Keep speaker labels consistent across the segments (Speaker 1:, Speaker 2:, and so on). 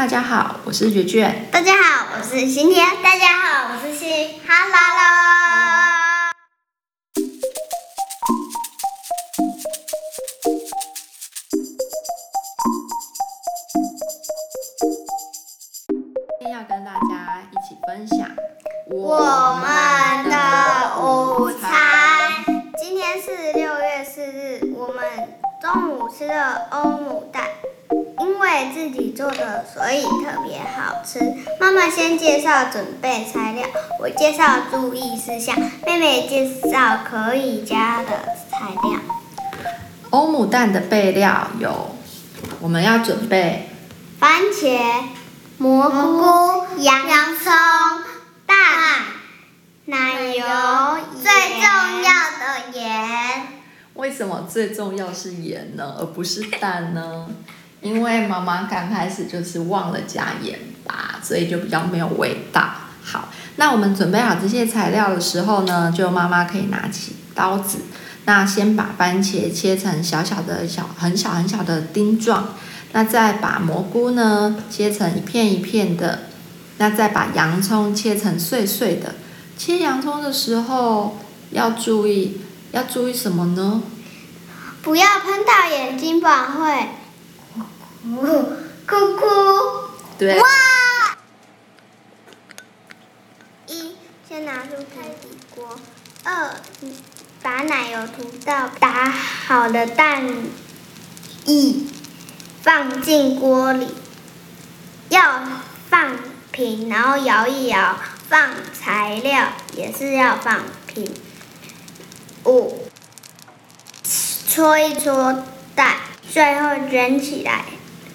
Speaker 1: 大家好，我是卷卷。
Speaker 2: 大家好，我是新天。大家好，我是新。哈喽喽。
Speaker 1: 今天要跟大家一起分享
Speaker 2: 我们的午餐。今天是六月四日，我们中午吃了欧姆蛋，因为自己做的，所以特别好吃。妈妈先介绍准备材料，我介绍注意事项，妹妹介绍可以加的材料。
Speaker 1: 欧姆蛋的备料有，我们要准备
Speaker 2: 番茄、蘑菇、洋葱、蛋、奶油，最重要的盐。
Speaker 1: 为什么最重要是盐呢，而不是蛋呢？因为妈妈刚开始就是忘了加盐巴，所以就比较没有味道。好，那我们准备好这些材料的时候呢，就妈妈可以拿起刀子，那先把番茄切成小小的小很小很小的丁状，那再把蘑菇呢切成一片一片的，那再把洋葱切成碎碎的。切洋葱的时候要注意，要注意什么呢？
Speaker 2: 不要喷到眼睛，不然会哭哭。
Speaker 1: 对。
Speaker 2: 哇！一，先拿出平底锅。二，把奶油涂到打好的蛋液，放进锅里，要放平，然后摇一摇。放材料也是要放平。五，搓一搓蛋，最后卷起来，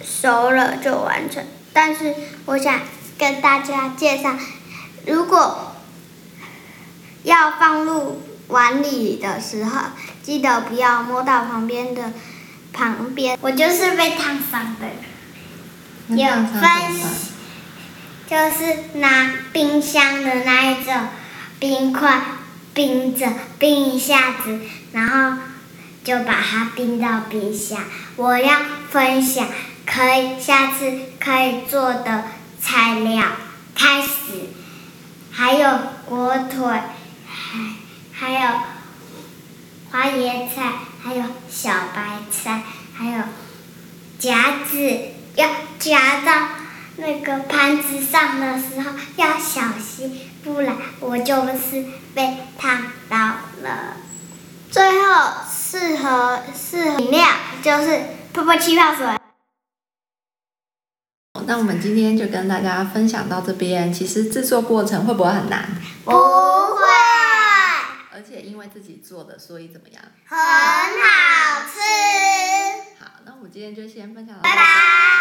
Speaker 2: 熟了就完成。但是我想跟大家介绍，如果要放入碗里的时候，记得不要摸到旁边的旁边。我就是被烫伤的，有分。就是拿冰箱的那一种冰块冰着，冰一下子，然后就把它冰到冰箱。我要分享可以下次可以做的材料，开始，还有火腿，还还有花椰菜，还有小白菜，还有夹子，要夹到。那个盘子上的时候要小心，不然我就是被烫到了。最后适合适合饮料就是泡泡气泡水。
Speaker 1: 那我们今天就跟大家分享到这边。其实制作过程会不会很难？
Speaker 2: 不会。
Speaker 1: 而且因为自己做的，所以怎么样？
Speaker 2: 很好吃。
Speaker 1: 好，那我们今天就先分享到
Speaker 2: 这拜拜。